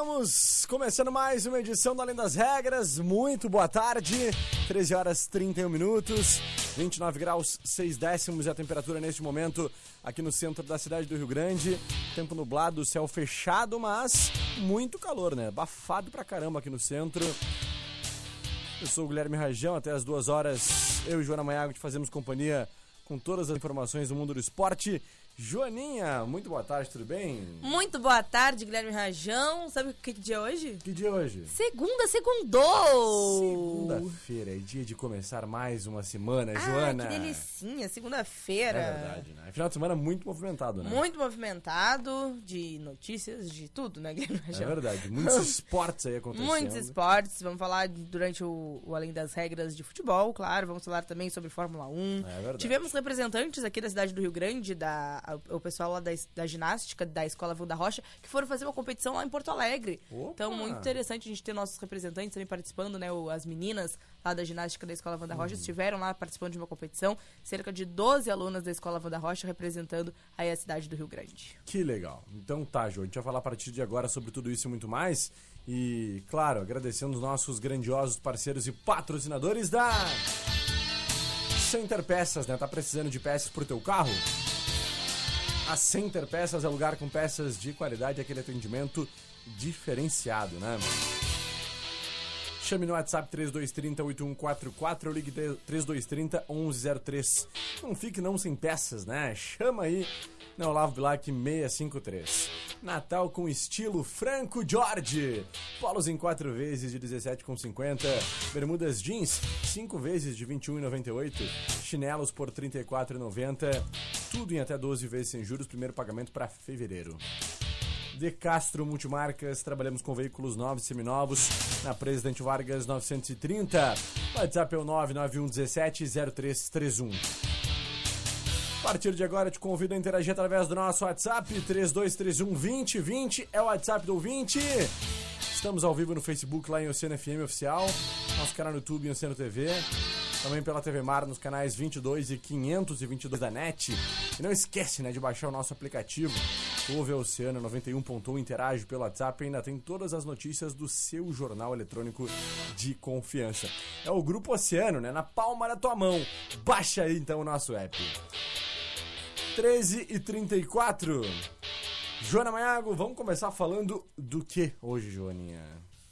Estamos começando mais uma edição do Além das Regras. Muito boa tarde, 13 horas 31 minutos, 29 graus 6 décimos e a temperatura neste momento aqui no centro da cidade do Rio Grande. Tempo nublado, céu fechado, mas muito calor, né? Abafado pra caramba aqui no centro. Eu sou o Guilherme Rajão, até as duas horas eu e Joana Maiago te fazemos companhia com todas as informações do mundo do esporte. Joaninha, muito boa tarde, tudo bem? Muito boa tarde, Guilherme Rajão. Sabe que dia é hoje? Que dia é hoje? Segunda, segundou! Segunda-feira é dia de começar mais uma semana, ah, Joana. que delicinha, segunda-feira. É verdade, né? Final de semana muito movimentado, né? Muito movimentado, de notícias, de tudo, né, Guilherme É Rajão? verdade, muitos esportes aí acontecendo. Muitos esportes, vamos falar durante o, o Além das Regras de Futebol, claro, vamos falar também sobre Fórmula 1. É verdade. Tivemos representantes aqui da cidade do Rio Grande, da, a- o pessoal lá da, da ginástica, da Escola Vanda Rocha, que foram fazer uma competição lá em Porto Alegre. Opa! Então, muito interessante a gente ter nossos representantes também participando, né? o- As meninas lá da ginástica da Escola Uhum. Rocha estiveram lá participando de uma competição. Cerca de 12 alunas da Escola Vanda Rocha representando aí a cidade do Rio Grande. Que legal. Então tá, Jô, a gente vai falar a partir de agora sobre tudo isso e muito mais. E, claro, agradecendo os nossos grandiosos parceiros e patrocinadores da Center Peças, né? Tá precisando de peças pro teu carro? A Center Peças é lugar com peças de qualidade aquele atendimento diferenciado, né? Chame no WhatsApp 3230-8144 ou ligue 3230-1103. Não fique não sem peças, né? Chama aí na Olavo Bilac 653. Natal com estilo Franco Jorge. Polos em 4 vezes de 17,50. Bermudas jeans 5 vezes de 21,98. Chinelos por 34,90. Tudo em até 12 vezes sem juros. Primeiro pagamento para fevereiro. De Castro Multimarcas, trabalhamos com veículos novos e seminovos na Presidente Vargas 930. WhatsApp é o 99117 0331. A partir de agora, te convido a interagir através do nosso WhatsApp 3231 2020 é o WhatsApp do ouvinte. Estamos ao vivo no Facebook lá em Oceano FM Oficial, nosso canal no YouTube em Oceano TV, também pela TV Mar nos canais 22 e 522 da NET. E não esquece, né, de baixar o nosso aplicativo. Ouve a Oceano 91.1, interage pelo WhatsApp e ainda tem todas as notícias do seu jornal eletrônico de confiança. É o Grupo Oceano, né, na palma da tua mão. Baixa aí então o nosso app. 13 e 34. Joana Maiago, vamos começar falando do que hoje, Joaninha?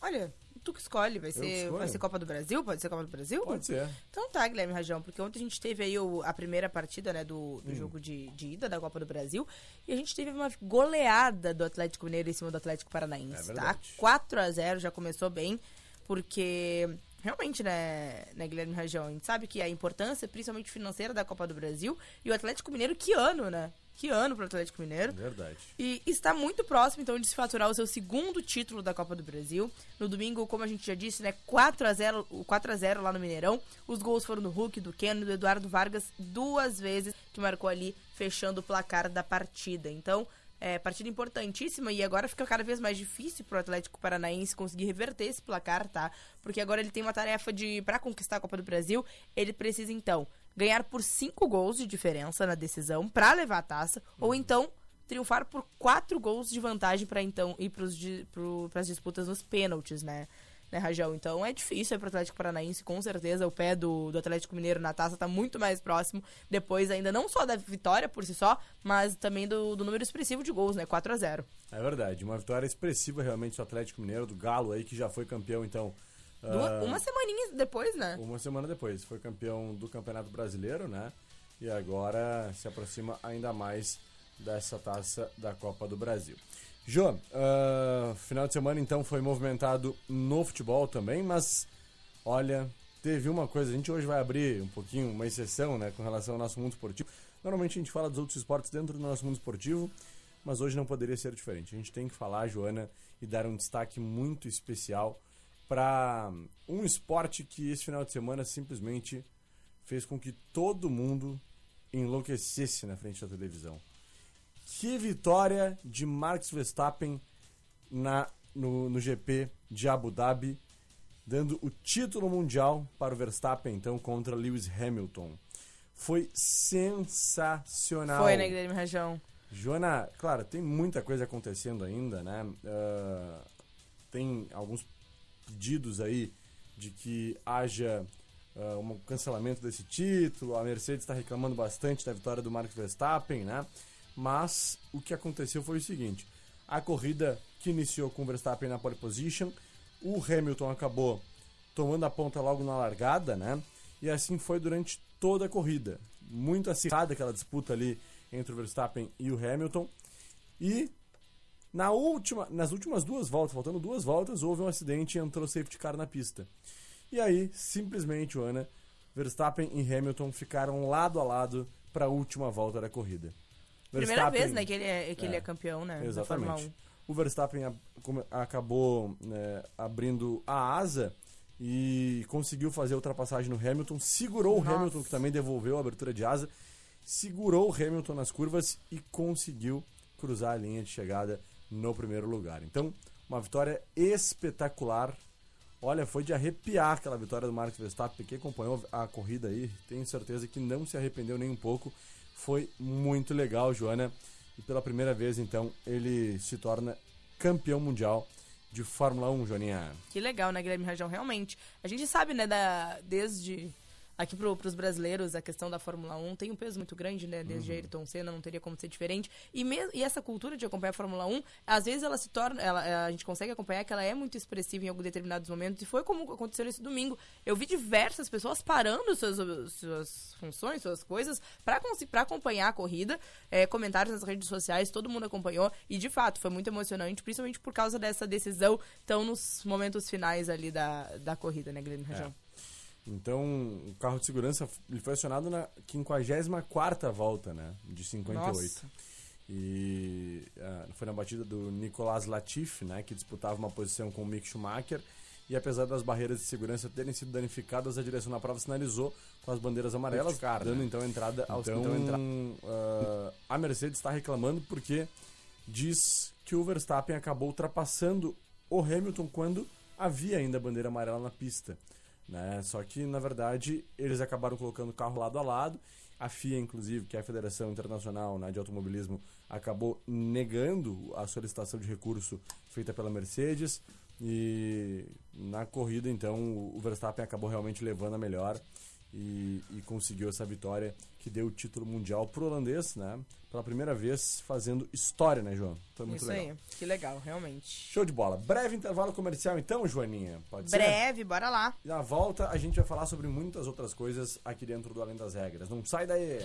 Olha, tu que escolhe, vai ser, vai ser Copa do Brasil? Pode ser Copa do Brasil? Pode ser. Então tá, Guilherme Rajão, porque ontem a gente teve aí o- a primeira partida, né, do, Hum. do jogo de, de ida da Copa do Brasil, e a gente teve uma goleada do Atlético Mineiro em cima do Atlético É Paranaense, tá? verdade. 4 a 0 já começou bem, porque realmente, né, né, Guilherme Rajão, a gente sabe que a importância, principalmente financeira da Copa do Brasil, e o Atlético Mineiro, que ano, né? Que ano pro Atlético Mineiro. Verdade. E está muito próximo, então, de se faturar o seu segundo título da Copa do Brasil. No domingo, como a gente já disse, né, 4x0, o 4x0 lá no Mineirão. Os gols foram do Hulk, do Keno e do Eduardo Vargas duas vezes, que marcou ali, fechando o placar da partida. Então, é partida importantíssima e agora fica cada vez mais difícil pro Atlético Paranaense conseguir reverter esse placar, tá? Porque agora ele tem uma tarefa de, para conquistar a Copa do Brasil, ele precisa, então, ganhar por cinco gols de diferença na decisão para levar a taça, ou então triunfar por quatro gols de vantagem para então ir para pro, as disputas nos pênaltis, né? Né, Rajão? Então é difícil aí pro Atlético Paranaense, com certeza. O pé do, do Atlético Mineiro na taça tá muito mais próximo. Depois, ainda não só da vitória por si só, mas também do, do número expressivo de gols, né? 4 a 0 É verdade, uma vitória expressiva realmente do Atlético Mineiro, do Galo aí, que já foi campeão, então. Duas- ah, Uma semaninha depois, né? Uma semana depois, foi campeão do Campeonato Brasileiro, né? E agora se aproxima ainda mais dessa taça da Copa do Brasil. Jô, uh, final de semana então foi movimentado no futebol também, mas olha, teve uma coisa, a gente hoje vai abrir um pouquinho uma exceção né, com relação ao nosso mundo esportivo. Normalmente a gente fala dos outros esportes dentro do nosso mundo esportivo, mas hoje não poderia ser diferente. A gente tem que falar, Joana, e dar um destaque muito especial para um esporte que esse final de semana simplesmente fez com que todo mundo enlouquecesse na frente da televisão. Que vitória de Max Verstappen na, no, no GP de Abu Dhabi, dando o título mundial para o Verstappen, então, contra Lewis Hamilton. Foi sensacional. Foi, né, Guilherme Rajão? Joana, claro, tem muita coisa acontecendo ainda, né? Uh, tem alguns pedidos aí de que haja uh, um cancelamento desse título. A Mercedes está reclamando bastante da vitória do Max Verstappen, né? Mas o que aconteceu foi o seguinte: a corrida que iniciou com o Verstappen na pole position, o Hamilton acabou tomando a ponta logo na largada, né? E assim foi durante toda a corrida. Muito acirrada aquela disputa ali entre o Verstappen e o Hamilton. E na última, nas últimas duas voltas, faltando duas voltas, houve um acidente e entrou safety car na pista. E aí, simplesmente, Ana, Verstappen e Hamilton ficaram lado a lado para a última volta da corrida. Primeira vez, né, que ele é, que é, ele é campeão, né, exatamente. O Verstappen a, acabou né, abrindo a asa e conseguiu fazer a ultrapassagem no Hamilton, segurou Nossa. o Hamilton, que também devolveu a abertura de asa, segurou o Hamilton nas curvas e conseguiu cruzar a linha de chegada no primeiro lugar. Então, uma vitória espetacular Olha, foi de arrepiar aquela vitória do Max Verstappen. Quem acompanhou a corrida aí, tenho certeza que não se arrependeu nem um pouco. Foi muito legal, Joana. E pela primeira vez, então, ele se torna campeão mundial de Fórmula 1, Joaninha. Que legal, né, Guilherme Rajão? Realmente. A gente sabe, né, da, desde aqui para os brasileiros, a questão da Fórmula 1 tem um peso muito grande, né? Desde uhum. Ayrton Senna, não teria como ser diferente. E, mesmo, e essa cultura de acompanhar a Fórmula 1, às vezes ela se torna, ela, a gente consegue acompanhar que ela é muito expressiva em alguns determinados momentos. E foi como aconteceu nesse domingo. Eu vi diversas pessoas parando suas, suas funções, suas coisas, para acompanhar a corrida. É, comentários nas redes sociais, todo mundo acompanhou. E de fato, foi muito emocionante, principalmente por causa dessa decisão, tão nos momentos finais ali da, da corrida, né, Guilherme Rajão? É. Então, o carro de segurança ele foi acionado na 54 volta, né? De 58. Nossa. E uh, foi na batida do Nicolas Latifi, né? Que disputava uma posição com o Mick Schumacher. E apesar das barreiras de segurança terem sido danificadas, a direção da prova sinalizou com as bandeiras amarelas, cara, dando né? então entrada ao então, então entra... uh, A Mercedes está reclamando porque diz que o Verstappen acabou ultrapassando o Hamilton quando havia ainda bandeira amarela na pista. Né? Só que, na verdade, eles acabaram colocando o carro lado a lado. A FIA, inclusive, que é a Federação Internacional né, de Automobilismo, acabou negando a solicitação de recurso feita pela Mercedes. E na corrida, então, o Verstappen acabou realmente levando a melhor e, e conseguiu essa vitória que deu o título mundial pro holandês, né? Pela primeira vez fazendo história, né, João? Foi muito Isso legal. aí, que legal, realmente. Show de bola. Breve intervalo comercial então, Joaninha? Pode Breve, ser? Breve, bora lá. E na volta a gente vai falar sobre muitas outras coisas aqui dentro do Além das Regras. Não sai daí!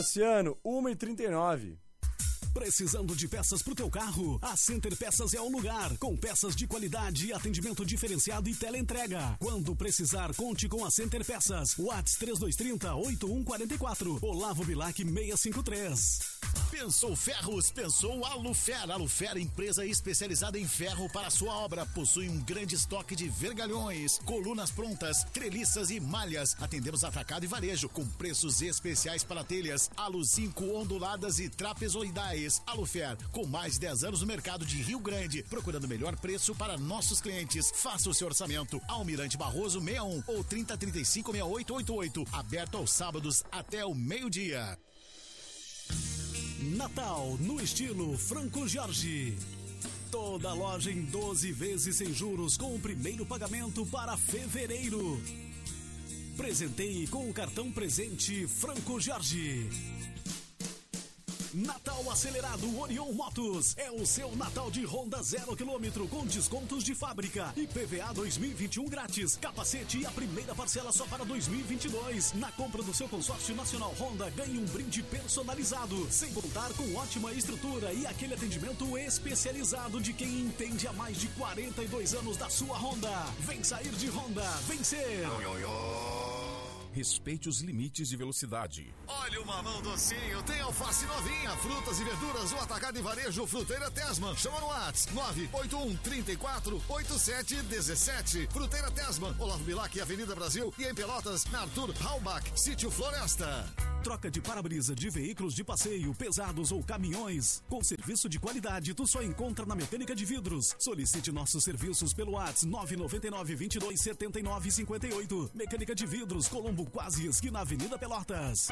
Oceano, 1h39. Precisando de peças pro teu carro? A Center Peças é o lugar, com peças de qualidade, atendimento diferenciado e teleentrega. Quando precisar, conte com a Center Peças. Whats 3230 8144. Olavo Bilac 653. Pensou Ferros? Pensou Alufer. Alufer, empresa especializada em ferro para sua obra. Possui um grande estoque de vergalhões, colunas prontas, treliças e malhas. Atendemos atacado e varejo, com preços especiais para telhas, alu 5 onduladas e trapezoidais reais. Alufer, com mais de 10 anos no mercado de Rio Grande, procurando melhor preço para nossos clientes. Faça o seu orçamento. Almirante Barroso 61 ou 3035 6888. Aberto aos sábados até o meio-dia. Natal no estilo Franco Jorge. Toda loja em 12 vezes sem juros com o primeiro pagamento para fevereiro. Presenteie com o cartão presente Franco Jorge. Natal acelerado Orion Motos. É o seu Natal de Honda zero quilômetro com descontos de fábrica. E PVA 2021 grátis. Capacete e a primeira parcela só para 2022. Na compra do seu consórcio nacional Honda, ganhe um brinde personalizado. Sem contar com ótima estrutura e aquele atendimento especializado de quem entende há mais de 42 anos da sua Honda. Vem sair de Honda, vencer. Respeite os limites de velocidade. Olha o mamão docinho, tem alface novinha, frutas e verduras, o atacado e varejo Fruteira Tesman. Chama no WhatsApp 981 34 87 17. Fruteira Tesman, Olavo Bilac, Avenida Brasil e em Pelotas, na Arthur Halbach, Sítio Floresta. Troca de para-brisa de veículos de passeio, pesados ou caminhões. Com serviço de qualidade, tu só encontra na Mecânica de Vidros. Solicite nossos serviços pelo WhatsApp 999 22 79 58. Mecânica de Vidros, Colombo, quase esquina Avenida Pelotas.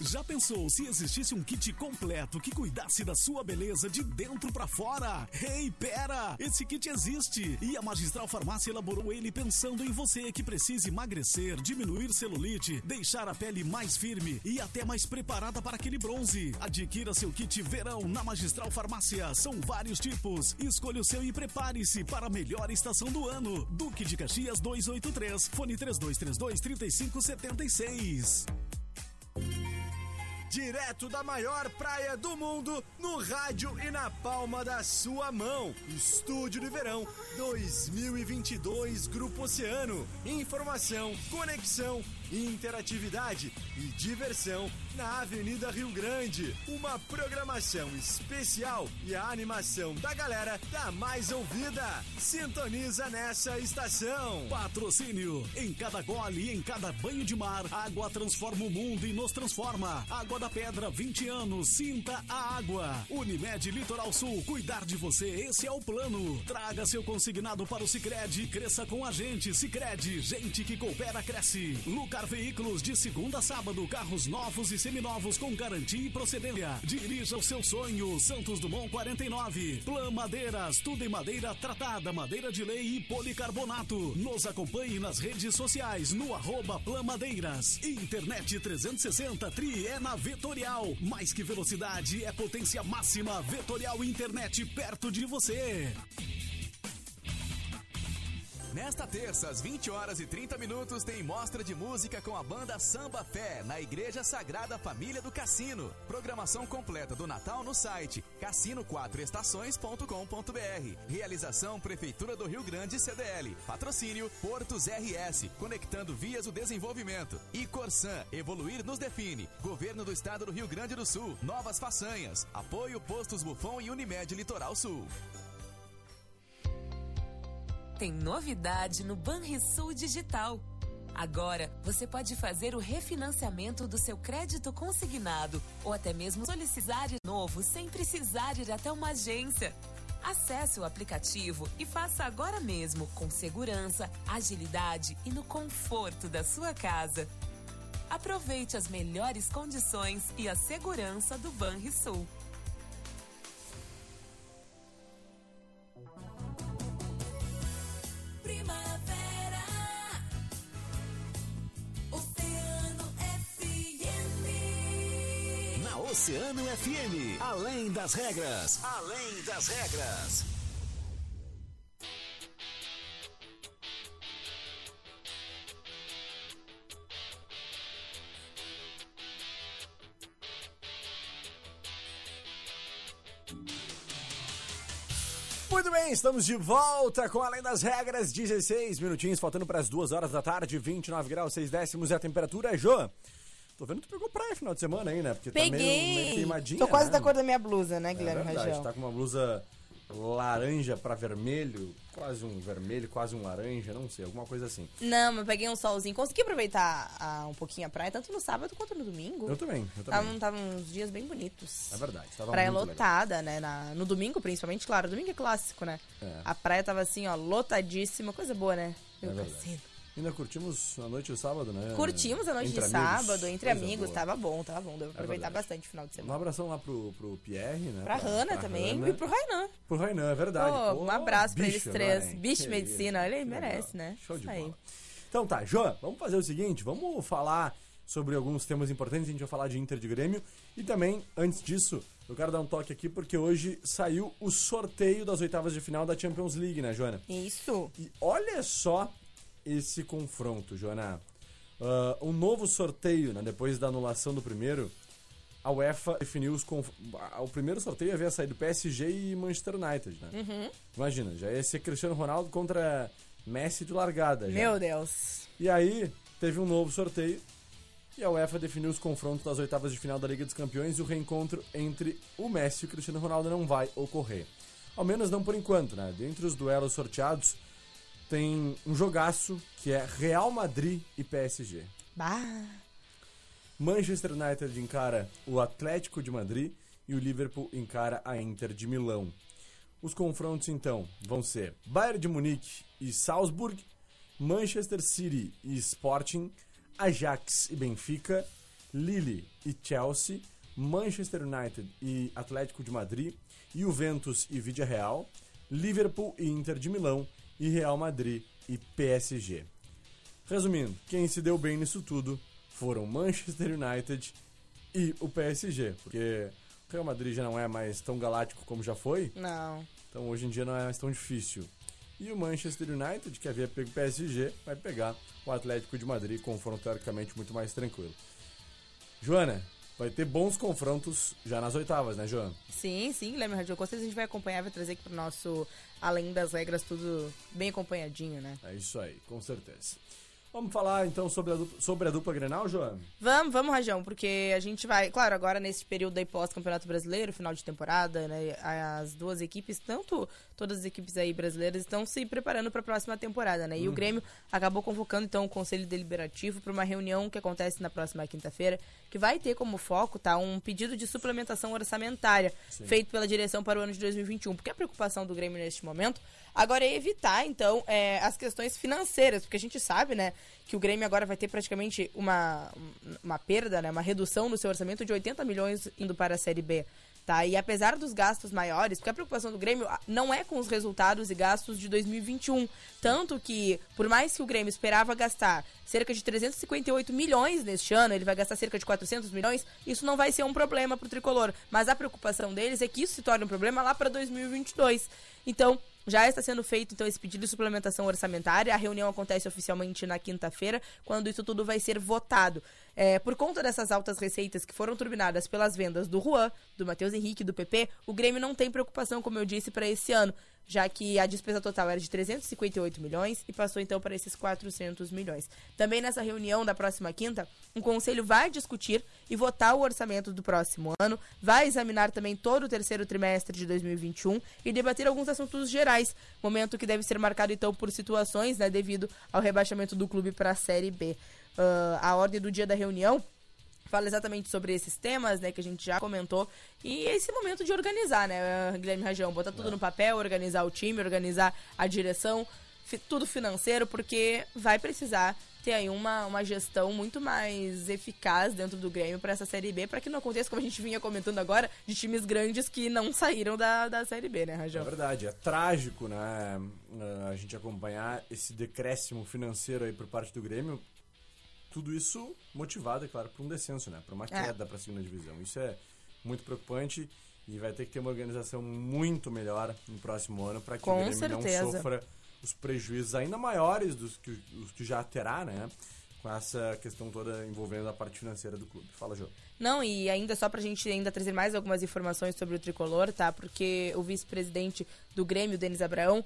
Já pensou se existisse um kit completo que cuidasse da sua beleza de dentro para fora? Ei, pera! Esse kit existe e a Magistral Farmácia elaborou ele pensando em você que precisa emagrecer, diminuir celulite, deixar a pele mais firme e até mais preparada para aquele bronze. Adquira seu kit verão na Magistral Farmácia. São vários tipos. Escolha o seu e prepare-se para a melhor estação do ano. Duque de Caxias 283, fone 3232 3576. Direto da maior praia do mundo, no rádio e na palma da sua mão. Estúdio de Verão 2022 Grupo Oceano. Informação, conexão, interatividade e diversão na Avenida Rio Grande. Uma programação especial e a animação da galera da mais ouvida. Sintoniza nessa estação. Patrocínio. Em cada gole e em cada banho de mar, água transforma o mundo e nos transforma. Água da Pedra, 20 anos. Sinta a água. Unimed Litoral Sul, cuidar de você, esse é o plano. Traga seu consignado para o Sicredi cresça com a gente. Sicredi, gente que coopera, cresce. Lucar Veículos, de segunda a sábado, carros novos e seminovos com garantia e procedência. Dirija o seu sonho. Santos Dumont 49. Plan Madeiras, tudo em madeira tratada, madeira de lei e policarbonato. Nos acompanhe nas redes sociais no arroba Plan Madeiras. Internet 360 Tri é na Vetorial. Mais que velocidade, é potência máxima. Vetorial Internet perto de você. Nesta terça, às 20 horas e 30 minutos, tem mostra de música com a banda Samba Fé, na Igreja Sagrada Família do Cassino. Programação completa do Natal no site cassino4estações.com.br. Realização Prefeitura do Rio Grande CDL. Patrocínio Portos RS, conectando vias do desenvolvimento. E Corsan, evoluir nos define. Governo do Estado do Rio Grande do Sul, novas façanhas. Apoio Postos Bufão e Unimed Litoral Sul. Tem novidade no Banrisul Digital. Agora, você pode fazer o refinanciamento do seu crédito consignado ou até mesmo solicitar de novo sem precisar ir até uma agência. Acesse o aplicativo e faça agora mesmo com segurança, agilidade e no conforto da sua casa. Aproveite as melhores condições e a segurança do Banrisul. Oceano FM, além das regras, além das regras. Muito bem, estamos de volta com Além das Regras, 16 minutinhos, faltando para as 2 horas da tarde, 29 graus, 6 décimos e a temperatura é Jô. Tô vendo que tu pegou praia final de semana aí, né? Porque tá meio, meio Peguei. queimadinha, Tô quase né? da cor da minha blusa, né, É Guilherme verdade, Rangel? tá com uma blusa laranja pra vermelho, quase um vermelho, quase um laranja, não sei, alguma coisa assim. Não, mas peguei um solzinho. Consegui aproveitar ah, um pouquinho a praia, tanto no sábado quanto no domingo. Eu também, eu também. Estavam tavam uns dias bem bonitos. É verdade, tava praia muito legal. lotada, né? na- no domingo, principalmente, claro. Domingo é clássico, né? É. A praia tava assim, ó, lotadíssima. Coisa boa, né? É Meu verdade. Ainda curtimos a noite de sábado, né? Curtimos a noite Entre de amigos, sábado, entre coisa amigos. boa. Tava bom, tava bom. Deu pra aproveitar verdade. bastante o final de Um semana. abração lá pro, pro Pierre, né? Pra Hanna também Hanna. e pro Rainan. Pro Rainan, é verdade. Pô, um abraço pra eles três. né, hein? Bicho medicina, olha aí, merece, né? Show de bola. Então tá, João, vamos fazer o seguinte, vamos falar sobre alguns temas importantes. A gente vai falar de Inter de Grêmio. E também, antes disso, eu quero dar um toque aqui porque hoje saiu o sorteio das oitavas de final da Champions League, né, Joana? Isso. E olha só esse confronto, Joana. Ah, um novo sorteio, né, depois da anulação do primeiro, a UEFA definiu os conf... ah, O primeiro sorteio havia saído PSG e Manchester United, né? Uhum. Imagina, já ia ser Cristiano Ronaldo contra Messi de largada. Já. Meu Deus. E aí, teve um novo sorteio e a UEFA definiu os confrontos das oitavas de final da Liga dos Campeões e o reencontro entre o Messi e o Cristiano Ronaldo não vai ocorrer. Ao menos não por enquanto, né? Dentre os duelos sorteados, tem um jogaço que é Real Madrid e PSG. Bah. Manchester United encara o Atlético de Madrid e o Liverpool encara a Inter de Milão. Os confrontos então vão ser Bayern de Munique e Salzburg, Manchester City e Sporting, Ajax e Benfica, Lille e Chelsea, Manchester United e Atlético de Madrid, Juventus e Villarreal, Liverpool e Inter de Milão e Real Madrid e PSG. Resumindo, quem se deu bem nisso tudo foram Manchester United e o PSG, porque o Real Madrid já não é mais tão galáctico como já foi, Não. então hoje em dia não é mais tão difícil. E o Manchester United, que havia pego o PSG, vai pegar o Atlético de Madrid, confronto teoricamente muito mais tranquilo. Joana, vai ter bons confrontos já nas oitavas, né, Joana? Sim, sim, Guilherme Radio. Com certeza a gente vai acompanhar, vai trazer aqui pro nosso Além das Regras, tudo bem acompanhadinho, né? É isso aí, com certeza. Vamos falar então sobre a dupla, sobre a dupla Grenal, Joana? Vamos, vamos, Rajão, porque a gente vai, claro, agora nesse período aí pós-campeonato brasileiro, final de temporada, né? As duas equipes, tanto todas as equipes aí brasileiras, estão se preparando para a próxima temporada, né? E o Grêmio acabou convocando então o Conselho Deliberativo para uma reunião que acontece na próxima quinta-feira, que vai ter como foco, tá, um pedido de suplementação orçamentária feito pela direção para o ano de 2021. Porque a preocupação do Grêmio neste momento agora é evitar, então, é, as questões financeiras, porque a gente sabe, né, que o Grêmio agora vai ter praticamente uma, uma perda, né, uma redução no seu orçamento de 80 milhões indo para a Série B. Tá? E apesar dos gastos maiores, porque a preocupação do Grêmio ah, não é com os resultados e gastos de 2021. Tanto que, por mais que o Grêmio esperava gastar cerca de 358 milhões neste ano, ele vai gastar cerca de 400 milhões, isso não vai ser um problema pro tricolor. Mas a preocupação deles é que isso se torne um problema lá para 2022. Então, já está sendo feito então esse pedido de suplementação orçamentária. A reunião acontece oficialmente na quinta-feira, quando isso tudo vai ser votado. É, por conta dessas altas receitas que foram turbinadas pelas vendas do Juan, do Matheus Henrique do PP, o Grêmio não tem preocupação, como eu disse, para esse ano, já que a despesa total era de 358 milhões e passou então para esses 400 milhões. Também nessa reunião da próxima quinta, o conselho vai discutir e votar o orçamento do próximo ano, vai examinar também todo o terceiro trimestre de 2021 e debater alguns assuntos gerais, momento que deve ser marcado então por situações, né, devido ao rebaixamento do clube para a Série B. Ah, a ordem do dia da reunião fala exatamente sobre esses temas, né, que a gente já comentou. E é esse momento de organizar, né, Guilherme Rajão? Botar tudo no papel, organizar o time, organizar a direção, tudo financeiro, porque vai precisar ter aí uma, uma gestão muito mais eficaz dentro do Grêmio para essa Série B, para que não aconteça, como a gente vinha comentando agora, de times grandes que não saíram da, da Série B, né, É Rajão? verdade, é trágico, né? eh, A gente acompanhar esse decréscimo financeiro aí por parte do Grêmio. Tudo isso motivado, é claro, por um descenso, né? Por uma É. queda para a segunda divisão. Isso é muito preocupante e vai ter que ter uma organização muito melhor no próximo ano para que Com o Grêmio não certeza. sofra os prejuízos ainda maiores dos que, os que já terá, né? Com essa questão toda envolvendo a parte financeira do clube. Fala, Jô. Não, e ainda só pra gente ainda trazer mais algumas informações sobre o tricolor, tá? Porque o vice-presidente do Grêmio, Denis Abraão,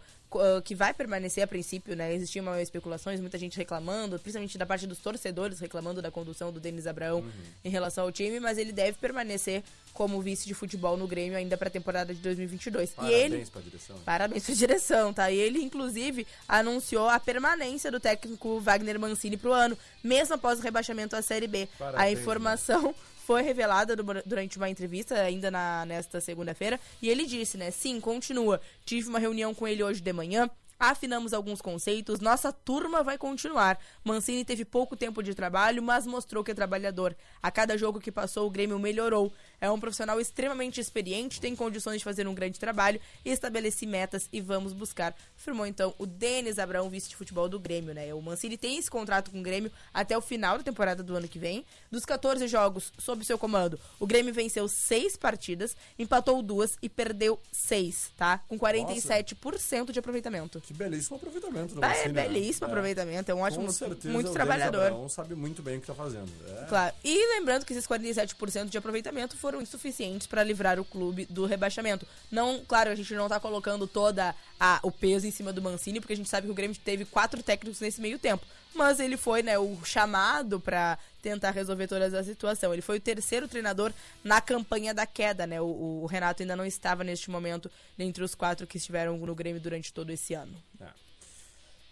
que vai permanecer a princípio, né? Existiam especulações, muita gente reclamando, principalmente da parte dos torcedores reclamando da condução do Denis Abraão em relação ao time, mas ele deve permanecer como vice de futebol no Grêmio ainda pra temporada de 2022. Parabéns e ele pra direção. Parabéns pra direção, tá? E ele, inclusive, anunciou a permanência do técnico Wagner Mancini pro ano, mesmo após o rebaixamento à Série B. a Parabéns, informação foi revelada du- durante uma entrevista, ainda na, nesta segunda-feira, e ele disse, né? Sim, continua. Tive uma reunião com ele hoje de manhã. Afinamos alguns conceitos, nossa turma vai continuar. Mancini teve pouco tempo de trabalho, mas mostrou que é trabalhador. A cada jogo que passou, o Grêmio melhorou. É um profissional extremamente experiente, tem condições de fazer um grande trabalho, estabeleci metas e vamos buscar. Afirmou então o Denis Abraão, vice de futebol do Grêmio, né? O Mancini tem esse contrato com o Grêmio até o final da temporada do ano que vem. Dos 14 jogos sob seu comando, o Grêmio venceu seis partidas, empatou duas e perdeu seis, tá? Com 47% de aproveitamento. Que belíssimo aproveitamento do Tá, é Mancini, né? belíssimo É. aproveitamento, é um ótimo, Com certeza, muito trabalhador. Abraão sabe muito bem o que tá fazendo. É. Claro. E lembrando que esses 47% de aproveitamento foram insuficientes para livrar o clube do rebaixamento. Não, claro, a gente não tá colocando toda a, o peso em cima do Mancini, porque a gente sabe que o Grêmio teve quatro técnicos nesse meio tempo. Mas ele foi, né, o chamado para tentar resolver toda essa situação. Ele foi o terceiro treinador na campanha da queda, né? O, o Renato ainda não estava neste momento entre os quatro que estiveram no Grêmio durante todo esse ano.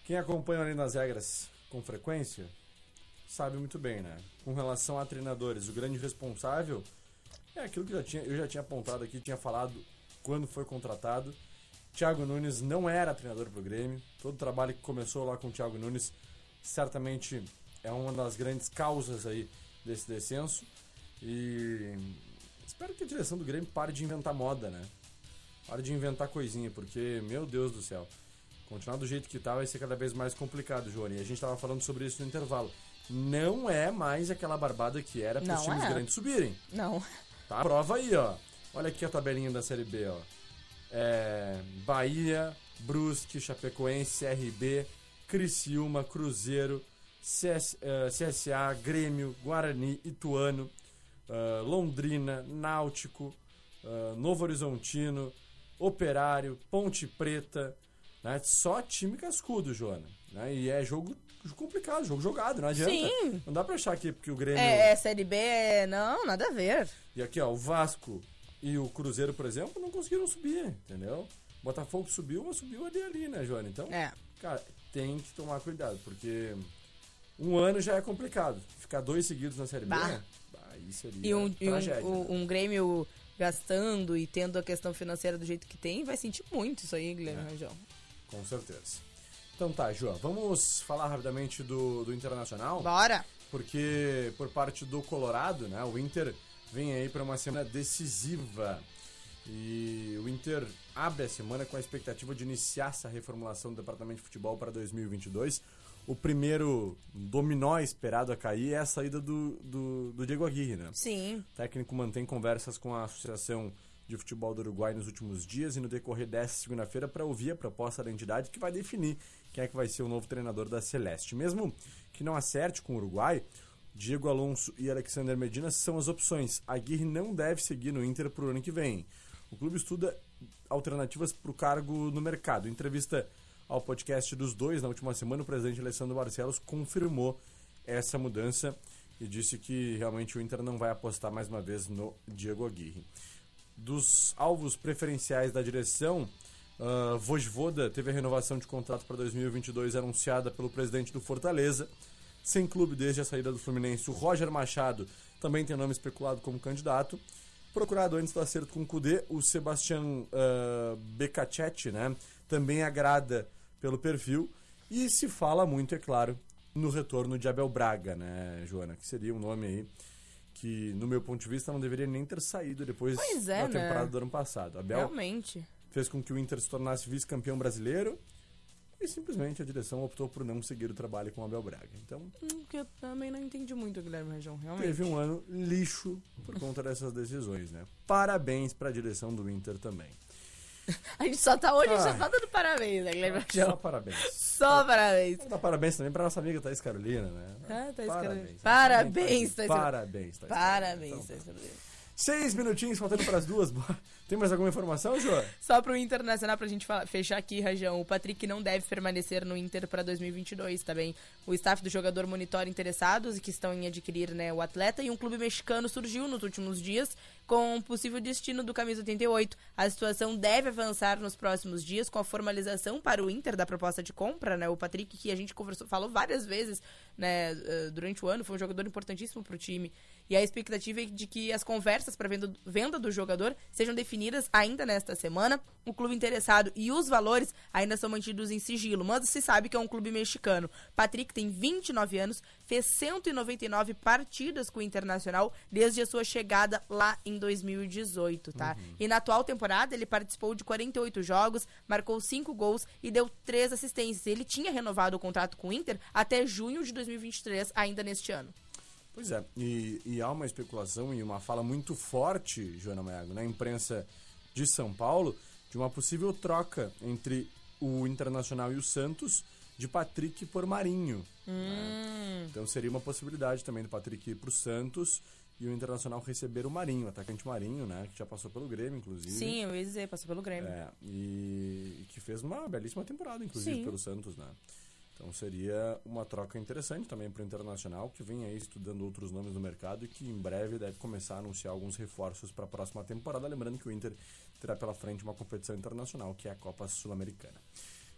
Quem acompanha além das regras com frequência sabe muito bem, né? Com relação a treinadores, o grande responsável é aquilo que eu já tinha, eu já tinha apontado aqui, tinha falado quando foi contratado. Thiago Nunes não era treinador pro Grêmio. Todo o trabalho que começou lá com o Thiago Nunes certamente é uma das grandes causas aí desse descenso. E espero que a direção do Grêmio pare de inventar moda, né? Pare de inventar coisinha, porque, meu Deus do céu, continuar do jeito que tá vai ser cada vez mais complicado, Joane. E a gente tava falando sobre isso no intervalo. Não é mais aquela barbada que era para os times é. grandes subirem. Não. Tá? Prova aí, ó. Olha aqui a tabelinha da Série B, ó. É, Bahia, Brusque, Chapecoense, CRB, Criciúma, Cruzeiro, CS, eh, CSA, Grêmio, Guarani, Ituano, ah, Londrina, Náutico, ah, Novo Horizontino, Operário, Ponte Preta, né? Só time cascudo, Joana. Né? E é jogo complicado, jogo jogado, não adianta. Sim. Não dá pra achar aqui porque o Grêmio... É, é Série B, é- não, nada a ver. E aqui, ó, o Vasco e o Cruzeiro, por exemplo, não conseguiram subir, entendeu? Botafogo subiu, mas subiu ali ali, né, Joana? Então, É. cara, tem que tomar cuidado, porque um ano já é complicado. Ficar dois seguidos na Série B, Bah. aí seria E um, e um, tragédia. um- né? um Grêmio gastando e tendo a questão financeira do jeito que tem, vai sentir muito isso aí, Guilherme É. Rangel. Com certeza. Então tá, João, vamos falar rapidamente do, do Internacional. Bora! porque por parte do Colorado, né, o Inter vem aí para uma semana decisiva e o Inter abre a semana com a expectativa de iniciar essa reformulação do departamento de futebol para 2022. O primeiro dominó esperado a cair é a saída do, do, do Diego Aguirre, né? Sim. O técnico mantém conversas com a Associação de Futebol do Uruguai nos últimos dias e no decorrer desta segunda-feira para ouvir a proposta da entidade que vai definir quem é que vai ser o novo treinador da Celeste. Mesmo que não acerte com o Uruguai, Diego Alonso e Alexander Medina são as opções. Aguirre não deve seguir no Inter para o ano que vem. O clube estuda alternativas para o cargo no mercado. Entrevista ao podcast dos dois na última semana, o presidente Alessandro Barcelos confirmou essa mudança e disse que realmente o Inter não vai apostar mais uma vez no Diego Aguirre. Dos alvos preferenciais da direção, uh, Vojvoda teve a renovação de contrato para 2022 anunciada pelo presidente do Fortaleza. Sem clube desde a saída do Fluminense, o Roger Machado também tem nome especulado como candidato. Procurado antes do acerto com o Cudê, o Sebastian uh, Beccacetti, né, também agrada pelo perfil. E se fala muito, é claro, no retorno de Abel Braga, né, Joana? Que seria um nome aí que, no meu ponto de vista, não deveria nem ter saído depois Pois é, da né? temporada do ano passado. Abel Realmente. fez com que o Inter se tornasse vice-campeão brasileiro e simplesmente a direção optou por não seguir o trabalho com o Abel Braga. Então, Hum, que eu também não entendi muito, Guilherme Rangel, realmente. teve um ano lixo por conta dessas decisões, né? Parabéns para a direção do Inter também. A gente só tá hoje, só Ai. tá dando parabéns, né, Guilherme Só parabéns. Só parabéns. Vou dar parabéns também para nossa amiga Thaís Carolina, né? Ah, Thaís parabéns. Carolina. Parabéns, Thaís Carolina. Parabéns, Thaís Parabéns, Carolina. Thaís Então, Carolina. Seis minutinhos faltando para as duas. Tem mais alguma informação, João? Só pro Internacional, pra gente falar- fechar aqui, Rajão. O Patrick não deve permanecer no Inter pra 2022, tá bem? O staff do jogador monitora interessados e que estão em adquirir né, o atleta. E um clube mexicano surgiu nos últimos dias com um possível destino do camisa 88. A situação deve avançar nos próximos dias com a formalização para o Inter da proposta de compra, né? O Patrick, que a gente conversou, falou várias vezes né, eh, durante o ano, foi um jogador importantíssimo pro time. E a expectativa é de que as conversas para venda, venda do jogador sejam definidas ainda nesta semana. O clube interessado e os valores ainda são mantidos em sigilo, mas se sabe que é um clube mexicano. Patrick tem 29 anos, fez 199 partidas com o Internacional desde a sua chegada lá em 2018, tá? E na atual temporada ele participou de 48 jogos, marcou 5 gols e deu 3 assistências. Ele tinha renovado o contrato com o Inter até junho de 2023, ainda neste ano. Pois é, e, e há uma especulação e uma fala muito forte, Joana Maiago, na imprensa de São Paulo, de uma possível troca entre o Internacional e o Santos de Patrick por Marinho. né? Então seria uma possibilidade também do Patrick ir pro Santos e o Internacional receber o Marinho, o atacante Marinho, né? Que já passou pelo Grêmio, inclusive. Sim, eu ia dizer, passou pelo Grêmio. É, e, e que fez uma belíssima temporada, inclusive, Sim. pelo Santos, né? Então seria uma troca interessante também para o Internacional, que vem aí estudando outros nomes no mercado e que em breve deve começar a anunciar alguns reforços para a próxima temporada. Lembrando que o Inter terá pela frente uma competição internacional, que é a Copa Sul-Americana.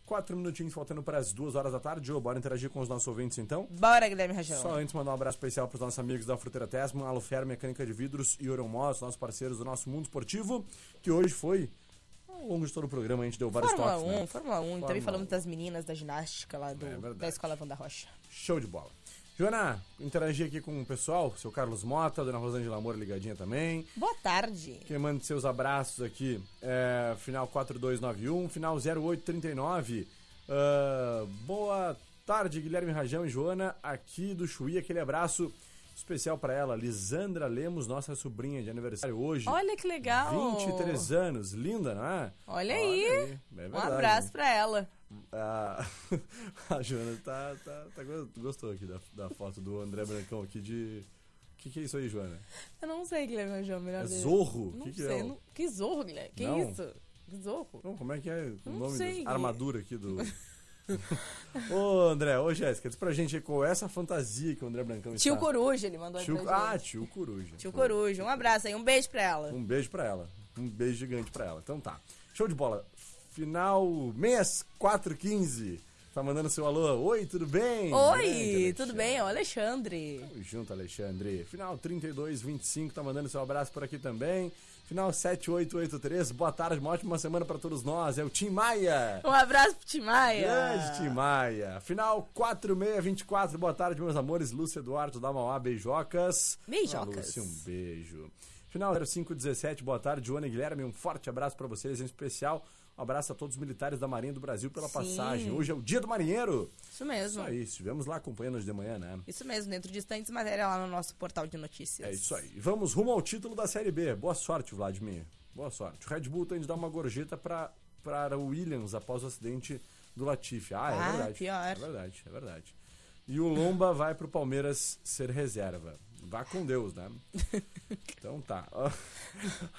Quatro minutinhos faltando para as duas horas da tarde. Ô, bora interagir com os nossos ouvintes então? Bora, Guilherme Rajão. Só antes mandar um abraço especial para os nossos amigos da Fruteira Tesman, Alufer Mecânica de Vidros e Oromós, nossos parceiros do nosso mundo esportivo, que hoje foi, ao longo de todo o programa, a gente deu vários Fórmula toques, 1, né? Fórmula 1. Também Fórmula falamos 1. das meninas da ginástica lá do, É da Escola Wanda Rocha. Show de bola. Joana, interagir aqui com o pessoal, seu Carlos Mota, dona Rosângela Amor ligadinha também. Boa tarde. Quem manda seus abraços aqui é final 4291, final 0839. Ah, boa tarde, Guilherme Rajão e Joana, aqui do Chuí, aquele abraço especial para ela, Lisandra Lemos, nossa sobrinha de aniversário hoje. Olha que legal. 23 anos, linda, não é? Olha aí. é Um abraço pra ela. A, a Joana tá, tá, tá go- gostou aqui da, da foto do André Brancão aqui de. O que, que é isso aí, Joana? Eu não sei, Guilherme Rajão, melhor É dele. Zorro? Não Que que sei. é não- Que zorro, Guilherme? Que Não? isso? Que zorro? Então, como é que é o Não nome da armadura aqui do. ô, André, ô, Jéssica, diz pra gente qual é essa fantasia que o André Brancão Tio está. Coruja, ele mandou aí Tio... pra Ah, tio Coruja. Tio Coruja. Um abraço aí, um beijo pra ela. Um beijo pra ela. Um beijo gigante pra ela. Então tá. Show de bola. Final 6415. Tá mandando seu alô. Oi, tudo bem? Oi, tudo bem? É o Alexandre. Tamo junto, Alexandre. Final 3225, tá mandando seu abraço por aqui também. Final 7883, boa tarde, uma ótima semana pra todos nós. É o Tim Maia. Um abraço pro Timaya. Grande Tim Maia. Final 4624, boa tarde, meus amores. Lúcia Eduardo da Mauá, beijocas. Beijocas. Lúcia, um beijo. Final 0517, boa tarde, Joana e Guilherme. Um forte abraço pra vocês, em especial. Um abraço a todos os militares da Marinha do Brasil pela Sim. passagem. Hoje é o dia do marinheiro. Isso mesmo. Isso aí, estivemos lá acompanhando hoje de manhã, né? Isso mesmo, dentro de instantes matéria lá no nosso portal de notícias. É isso aí. Vamos rumo ao título da Série B. Boa sorte, Vladimir. Boa sorte. O Red Bull tem de dar uma gorjeta para o Williams após o acidente do Latifi. Ah, é Ah, verdade. pior. É verdade, é verdade. E o Lomba vai pro Palmeiras ser reserva. Vá com Deus, né? Então tá.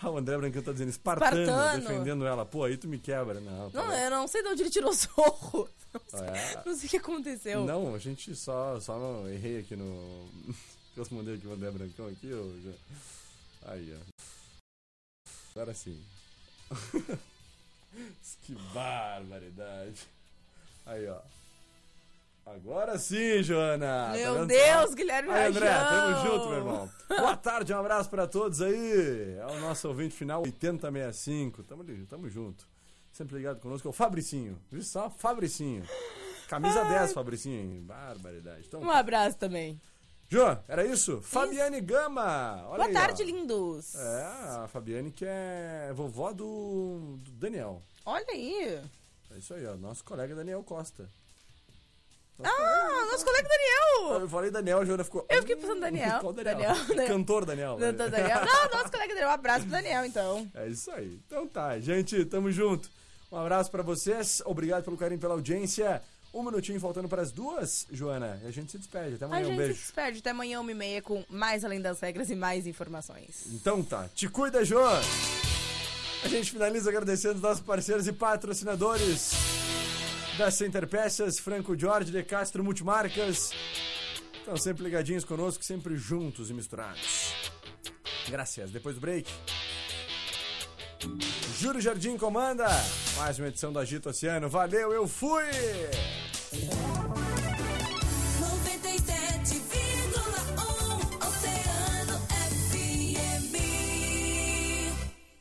Ah, o André Brancão tá dizendo espartano, Espartano. defendendo ela. Pô, aí tu me quebra. Não, tá Não, bom. eu não sei de onde ele tirou o zorro. Não sei, É. não sei o que aconteceu. Não, a gente só, só errei aqui no. Eu responder aqui o André Brancão aqui, ô. já- Aí, ó. Agora sim. que barbaridade. Aí, ó. Agora sim, Joana. Meu vendo Deus? Guilherme Aí, André, tamo junto, meu irmão. Boa tarde, um abraço pra todos aí. É o nosso ouvinte final 8065. Tamo, tamo junto. Sempre ligado conosco, é o Fabricinho. Viu só? Fabricinho. Camisa 10, Fabricinho. Barbaridade. Então, Um abraço também. Jô, era isso? Fabiane Gama. Olha Boa aí, tarde, ó. lindos. É, a Fabiane que é vovó do, do Daniel. Olha aí. É isso aí, ó. Nosso colega Daniel Costa. Ah, nosso colega Daniel. Eu falei Daniel, a Joana ficou. Eu fiquei pensando Daniel. Qual Daniel? Daniel, Daniel. Cantor Daniel. Não, não, Daniel. Não, nosso colega Daniel. Um abraço pro Daniel, então. É isso aí. Então tá, gente, tamo junto. Um abraço pra vocês. Obrigado pelo carinho, pela audiência. Um minutinho faltando para as duas, Joana. E a gente se despede. Até A amanhã. Um gente beijo. se despede até amanhã, uma e meia, com mais além das regras e mais informações. Então tá. Te cuida, Jô. A gente finaliza agradecendo os nossos parceiros e patrocinadores da Center Peças, Franco Jorge, De Castro Multimarcas. Estão sempre ligadinhos conosco, sempre juntos e misturados. Graças. Depois do break. Júlio Jardim comanda. Mais uma edição do Agito Oceano. Valeu, eu fui!